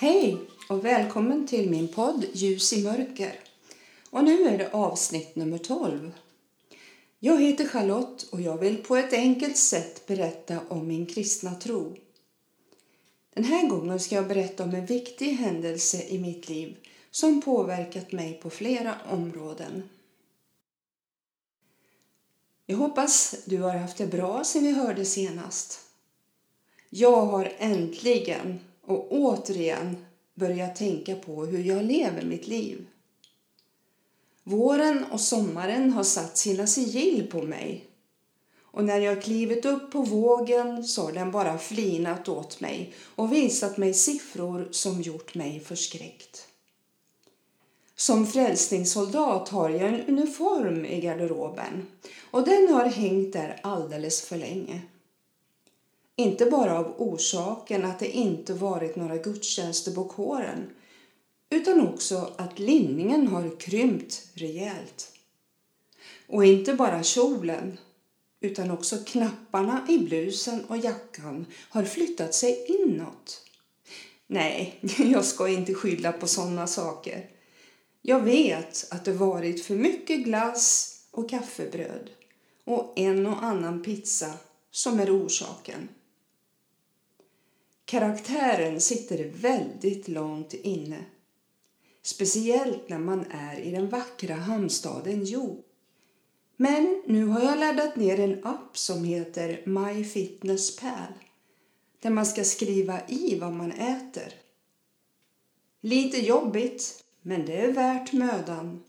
Hej och välkommen till min podd Ljus i mörker. Och nu är det avsnitt nummer 12. Jag heter Charlotte och jag vill på ett enkelt sätt berätta om min kristna tro. Den här gången ska jag berätta om en viktig händelse i mitt liv som påverkat mig på flera områden. Jag hoppas du har haft det bra sen vi hörde senast. Jag har äntligen och återigen börja tänka på hur jag lever mitt liv. Våren och sommaren har satt sina sigill på mig och när jag klivit upp på vågen så har den bara flinat åt mig och visat mig siffror som gjort mig förskräckt. Som frälsningssoldat har jag en uniform i garderoben och den har hängt där alldeles för länge. Inte bara av orsaken att det inte varit några gudstjänster på kåren utan också att linningen har krympt rejält. Och inte bara kjolen utan också knapparna i blusen och jackan har flyttat sig inåt. Nej, jag ska inte skylla på sådana saker. Jag vet att det varit för mycket glass och kaffebröd och en och annan pizza som är orsaken. Karaktären sitter väldigt långt inne. Speciellt när man är i den vackra hamnstaden Jo. Men nu har jag laddat ner en app som heter MyFitnessPal där man ska skriva i vad man äter. Lite jobbigt, men det är värt mödan.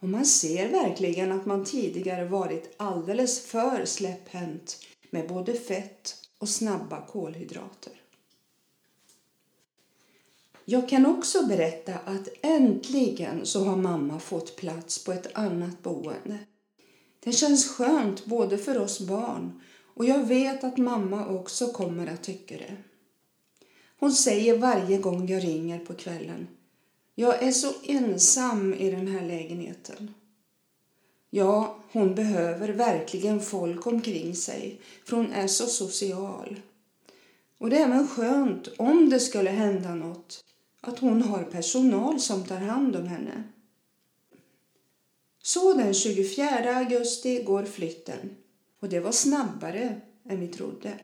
Och man ser verkligen att man tidigare varit alldeles för släpphänt med både fett och snabba kolhydrater. Jag kan också berätta att äntligen så har mamma fått plats på ett annat boende. Det känns skönt både för oss barn och jag vet att mamma också kommer att tycka det. Hon säger varje gång jag ringer på kvällen jag är så ensam i den här lägenheten. Ja, hon behöver verkligen folk omkring sig, för hon är så social. Och det är även skönt, om det skulle hända något, att hon har personal som tar hand om henne. Så den 24 augusti går flytten och det var snabbare än vi trodde.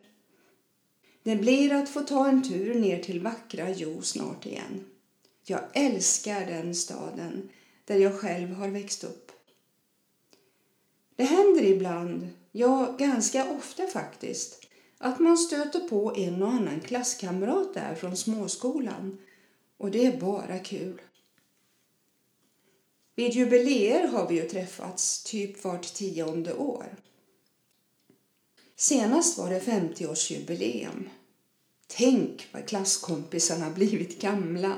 Det blir att få ta en tur ner till vackra Jo snart igen. Jag älskar den staden där jag själv har växt upp. Det händer ibland, ja ganska ofta faktiskt, att man stöter på en och annan klasskamrat där från småskolan och det är bara kul. Vid jubileer har vi ju träffats typ vart tionde år. Senast var det 50-årsjubileum. Tänk vad klasskompisarna blivit gamla.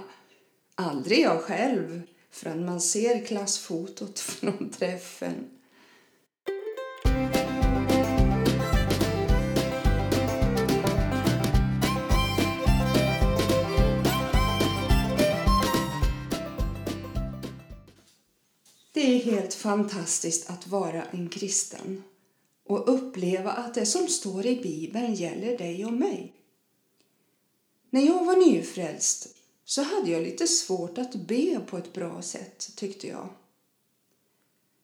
Aldrig jag själv förrän man ser klassfotot från träffen. Det är helt fantastiskt att vara en kristen och uppleva att det som står i Bibeln gäller dig och mig. När jag var nyfrälst så hade jag lite svårt att be på ett bra sätt, tyckte jag.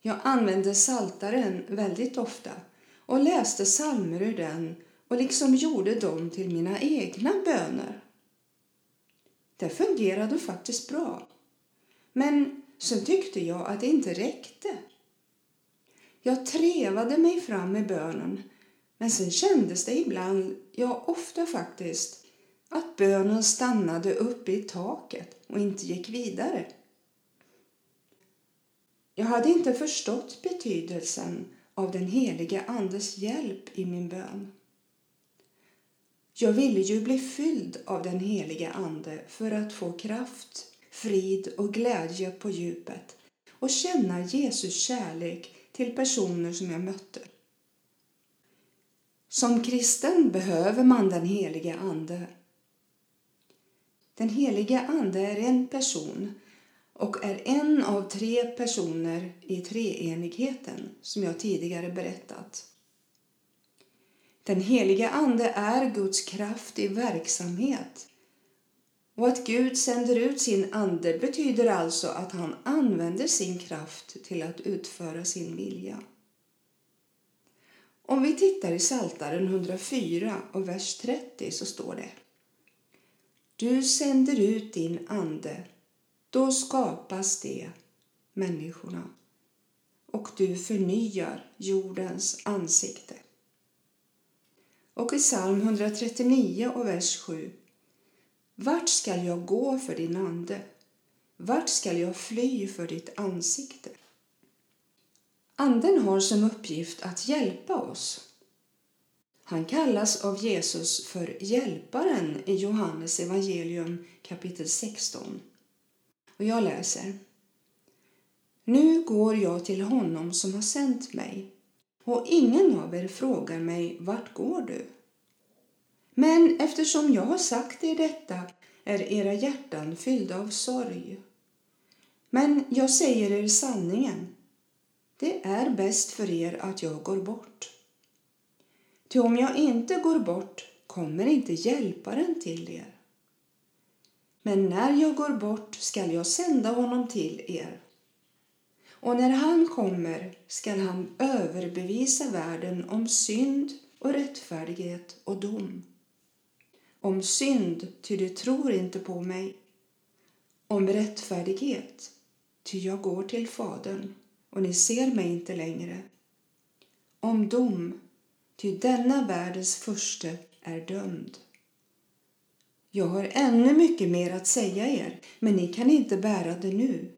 Jag använde saltaren väldigt ofta och läste salmer ur den och liksom gjorde dem till mina egna böner. Det fungerade faktiskt bra. Men sen tyckte jag att det inte räckte. Jag trevade mig fram i bönen men sen kändes det ibland, ja ofta faktiskt, att bönen stannade uppe i taket och inte gick vidare. Jag hade inte förstått betydelsen av den helige Andes hjälp i min bön. Jag ville ju bli fylld av den helige Ande för att få kraft, frid och glädje på djupet och känna Jesus kärlek till personer som jag mötte. Som kristen behöver man den helige Ande den helige Ande är en person och är en av tre personer i treenigheten som jag tidigare berättat. Den helige Ande är Guds kraft i verksamhet och att Gud sänder ut sin ande betyder alltså att han använder sin kraft till att utföra sin vilja. Om vi tittar i Saltaren 104 och vers 30 så står det Du sänder ut din ande, då skapas det, människorna, och du förnyar jordens ansikte. Och i psalm 139 och vers 7 vart skall jag gå för din ande? Vart skall jag fly för ditt ansikte? Anden har som uppgift att hjälpa oss. Han kallas av Jesus för Hjälparen i Johannes evangelium kapitel 16. Och jag läser. Nu går jag till honom som har sänt mig och ingen av er frågar mig vart går du? Men eftersom jag har sagt er detta är era hjärtan fyllda av sorg. Men jag säger er sanningen. Det är bäst för er att jag går bort. Ty om jag inte går bort kommer inte hjälparen till er. Men när jag går bort skall jag sända honom till er. Och när han kommer skall han överbevisa världen om synd och rättfärdighet och dom. Om synd, ty du tror inte på mig. Om rättfärdighet, ty jag går till Fadern och ni ser mig inte längre. Om dom, ty denna världens furste är dömd. Jag har ännu mycket mer att säga er, men ni kan inte bära det nu.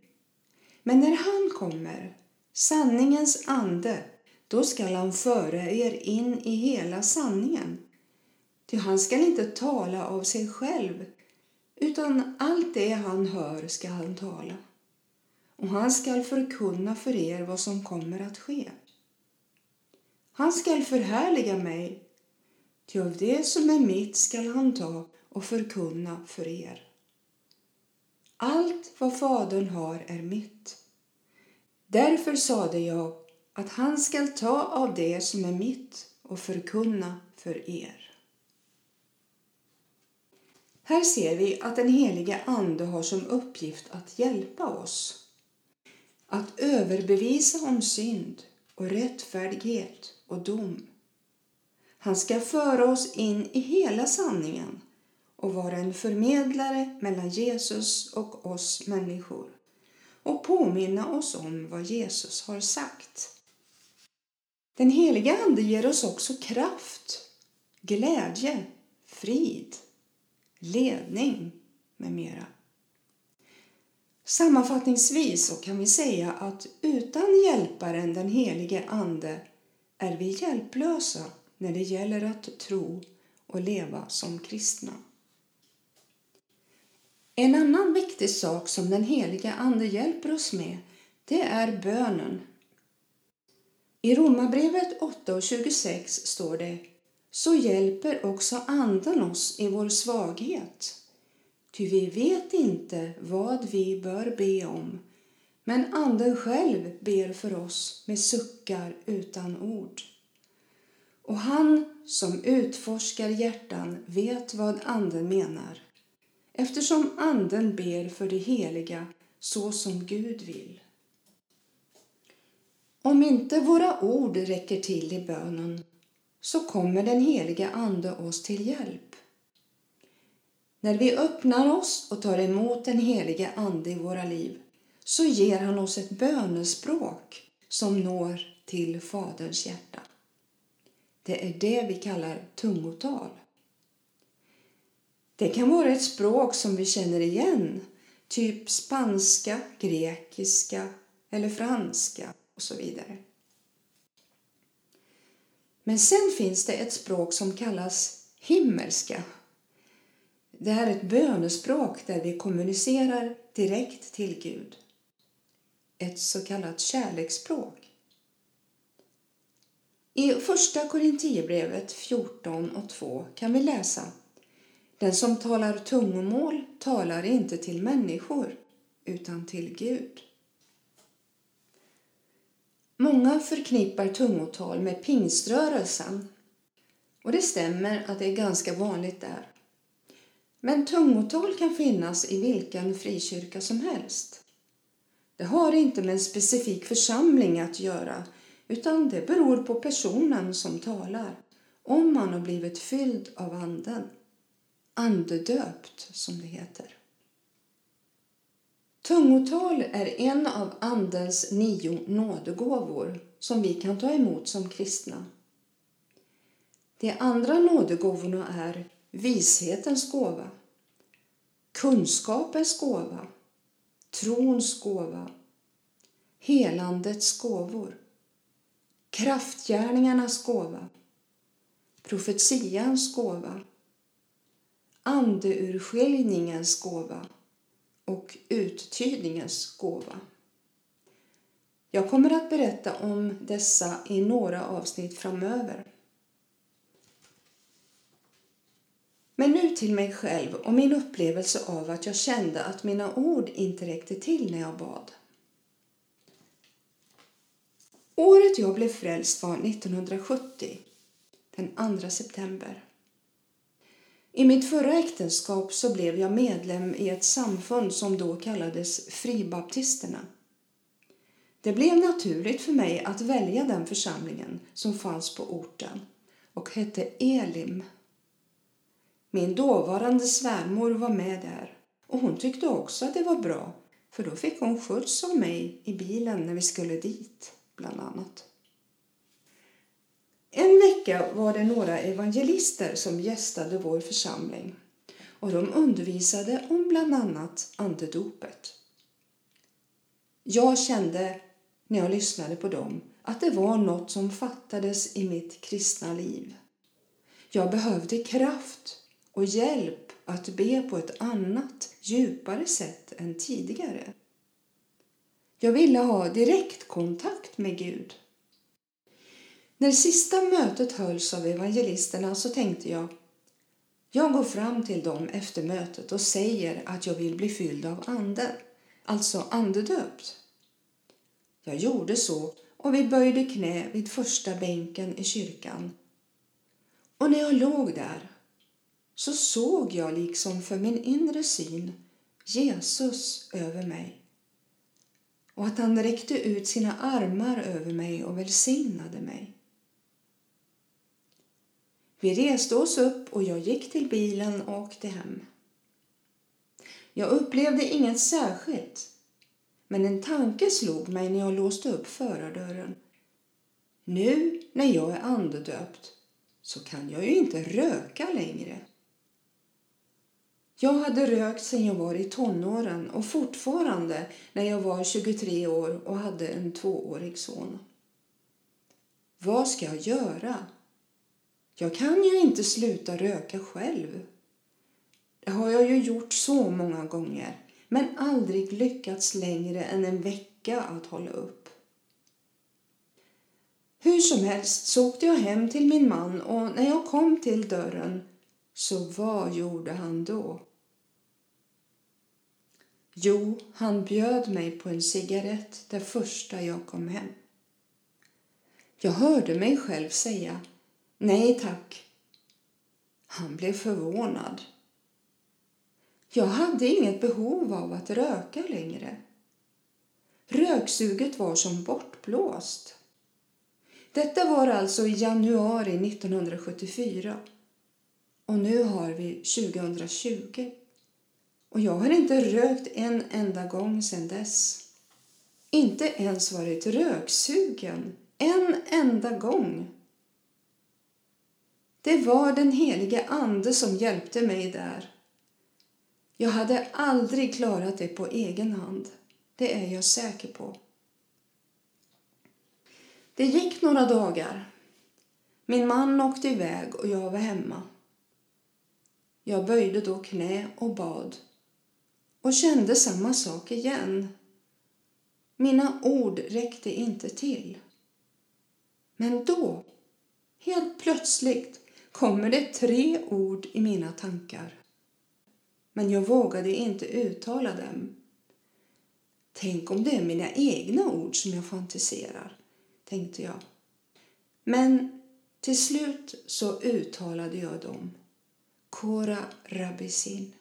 Men när han kommer, sanningens ande, då skall han föra er in i hela sanningen. Ty han skall inte tala av sig själv, utan allt det han hör skall han tala. Och han skall förkunna för er vad som kommer att ske. Han skall förhärliga mig, ty av det som är mitt skall han ta och förkunna för er. Allt vad Fadern har är mitt. Därför sade jag att han skall ta av det som är mitt och förkunna för er. Här ser vi att den helige Ande har som uppgift att hjälpa oss. Att överbevisa om synd och rättfärdighet och dom. Han ska föra oss in i hela sanningen och vara en förmedlare mellan Jesus och oss människor och påminna oss om vad Jesus har sagt. Den heliga Ande ger oss också kraft, glädje, frid, ledning med mera. Sammanfattningsvis så kan vi säga att utan hjälparen den helige Ande är vi hjälplösa när det gäller att tro och leva som kristna. En annan viktig sak som den helige Ande hjälper oss med det är bönen. I Romarbrevet 8 och 26 står det så hjälper också Anden oss i vår svaghet. Ty vi vet inte vad vi bör be om men Anden själv ber för oss med suckar utan ord. Och han som utforskar hjärtan vet vad Anden menar eftersom Anden ber för det heliga så som Gud vill. Om inte våra ord räcker till i bönen så kommer den helige Ande oss till hjälp. När vi öppnar oss och tar emot den helige Ande i våra liv så ger han oss ett bönespråk som når till Faderns hjärta. Det är det vi kallar tungotal. Det kan vara ett språk som vi känner igen, typ spanska, grekiska eller franska och så vidare. Men sen finns det ett språk som kallas himmelska. Det är ett bönespråk där vi kommunicerar direkt till Gud. Ett så kallat kärleksspråk. I Första Korinthierbrevet 14 och 2 kan vi läsa den som talar tungomål talar inte till människor utan till Gud. Många förknippar tungotal med pingströrelsen och det stämmer att det är ganska vanligt där. Men tungotal kan finnas i vilken frikyrka som helst. Det har inte med en specifik församling att göra utan det beror på personen som talar, om man har blivit fylld av Anden. Andedöpt, som det heter. Tungotal är en av Andens nio nådegåvor som vi kan ta emot som kristna. De andra nådegåvorna är vishetens gåva, kunskapens gåva, trons gåva, helandets gåvor, kraftgärningarnas gåva, profetians gåva, andeurskiljningens gåva och uttydningens gåva. Jag kommer att berätta om dessa i några avsnitt framöver. Men nu till mig själv och min upplevelse av att jag kände att mina ord inte räckte till när jag bad. Året jag blev frälst var 1970, den 2 september. I mitt förra äktenskap så blev jag medlem i ett samfund som då kallades Fribaptisterna. Det blev naturligt för mig att välja den församlingen som fanns på orten och hette Elim. Min dåvarande svärmor var med där och hon tyckte också att det var bra för då fick hon skjuts av mig i bilen när vi skulle dit, bland annat. En vecka var det några evangelister som gästade vår församling och de undervisade om bland annat andedopet. Jag kände när jag lyssnade på dem att det var något som fattades i mitt kristna liv. Jag behövde kraft och hjälp att be på ett annat, djupare sätt än tidigare. Jag ville ha direktkontakt med Gud. När sista mötet hölls av evangelisterna så tänkte jag jag går fram till dem efter mötet och säger att jag vill bli fylld av Anden, alltså andedöpt. Jag gjorde så och vi böjde knä vid första bänken i kyrkan. Och när jag låg där så såg jag liksom för min inre syn Jesus över mig och att han räckte ut sina armar över mig och välsignade mig. Vi reste oss upp och jag gick till bilen och åkte hem. Jag upplevde inget särskilt, men en tanke slog mig när jag låste upp förardörren. Nu när jag är andedöpt så kan jag ju inte röka längre. Jag hade rökt sedan jag var i tonåren och fortfarande när jag var 23 år och hade en tvåårig son. Vad ska jag göra? Jag kan ju inte sluta röka själv. Det har jag ju gjort så många gånger men aldrig lyckats längre än en vecka att hålla upp. Hur som helst så åkte jag hem till min man och när jag kom till dörren så vad gjorde han då? Jo, han bjöd mig på en cigarett det första jag kom hem. Jag hörde mig själv säga nej tack. Han blev förvånad. Jag hade inget behov av att röka längre. Röksuget var som bortblåst. Detta var alltså i januari 1974 och nu har vi 2020 och jag har inte rökt en enda gång sedan dess. Inte ens varit röksugen en enda gång. Det var den helige Ande som hjälpte mig där. Jag hade aldrig klarat det på egen hand. Det är jag säker på. Det gick några dagar. Min man åkte iväg och jag var hemma. Jag böjde då knä och bad och kände samma sak igen. Mina ord räckte inte till. Men då, helt plötsligt, kommer det tre ord i mina tankar. Men jag vågade inte uttala dem. Tänk om det är mina egna ord som jag fantiserar, tänkte jag. Men till slut så uttalade jag dem. Kora Rabbisin.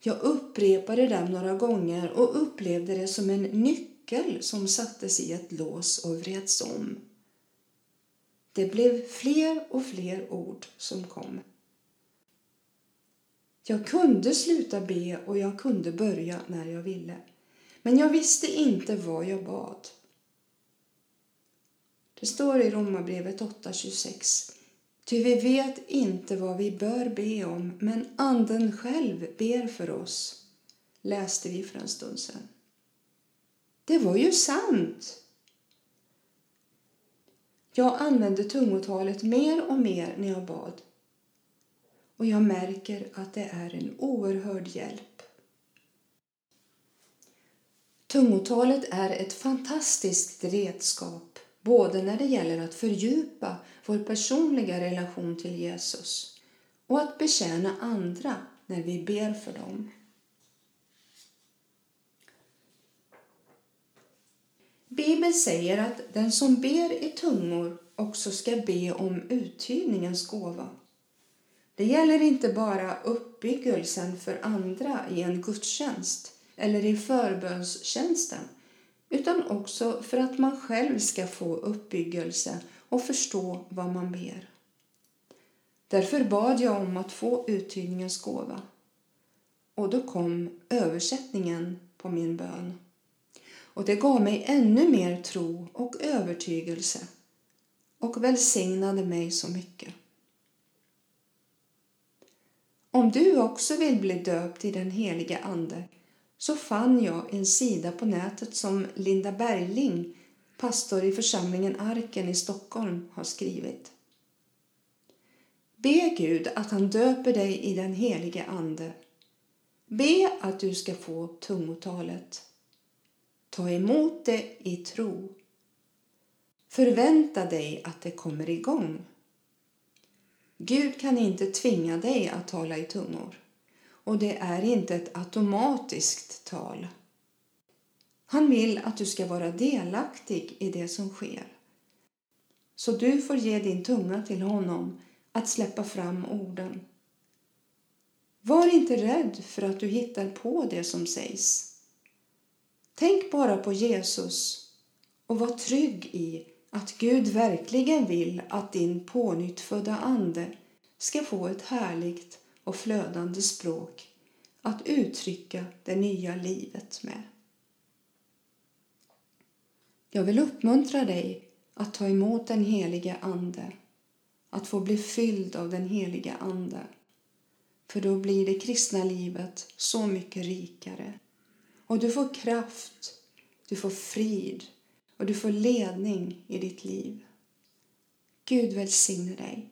Jag upprepade dem några gånger och upplevde det som en nyckel som sattes i ett lås och vreds om. Det blev fler och fler ord som kom. Jag kunde sluta be och jag kunde börja när jag ville. Men jag visste inte vad jag bad. Det står i Romarbrevet 8.26. Ty vi vet inte vad vi bör be om, men Anden själv ber för oss, läste vi för en stund sedan. Det var ju sant! Jag använde tungotalet mer och mer när jag bad. Och jag märker att det är en oerhörd hjälp. Tungotalet är ett fantastiskt redskap både när det gäller att fördjupa vår personliga relation till Jesus och att betjäna andra när vi ber för dem. Bibeln säger att den som ber i tungor också ska be om uttydningens gåva. Det gäller inte bara uppbyggelsen för andra i en gudstjänst eller i förbönstjänsten utan också för att man själv ska få uppbyggelse och förstå vad man ber. Därför bad jag om att få uttydningens gåva och då kom översättningen på min bön. Och det gav mig ännu mer tro och övertygelse och välsignade mig så mycket. Om du också vill bli döpt i den heliga Ande så fann jag en sida på nätet som Linda Bergling, pastor i församlingen Arken i Stockholm, har skrivit. Be Gud att han döper dig i den helige Ande. Be att du ska få tungotalet. Ta emot det i tro. Förvänta dig att det kommer igång. Gud kan inte tvinga dig att tala i tungor och det är inte ett automatiskt tal. Han vill att du ska vara delaktig i det som sker. Så du får ge din tunga till honom att släppa fram orden. Var inte rädd för att du hittar på det som sägs. Tänk bara på Jesus och var trygg i att Gud verkligen vill att din pånyttfödda ande ska få ett härligt och flödande språk att uttrycka det nya livet med. Jag vill uppmuntra dig att ta emot den helige Ande, att få bli fylld av den helige Ande. För då blir det kristna livet så mycket rikare. Och du får kraft, du får frid och du får ledning i ditt liv. Gud välsigne dig.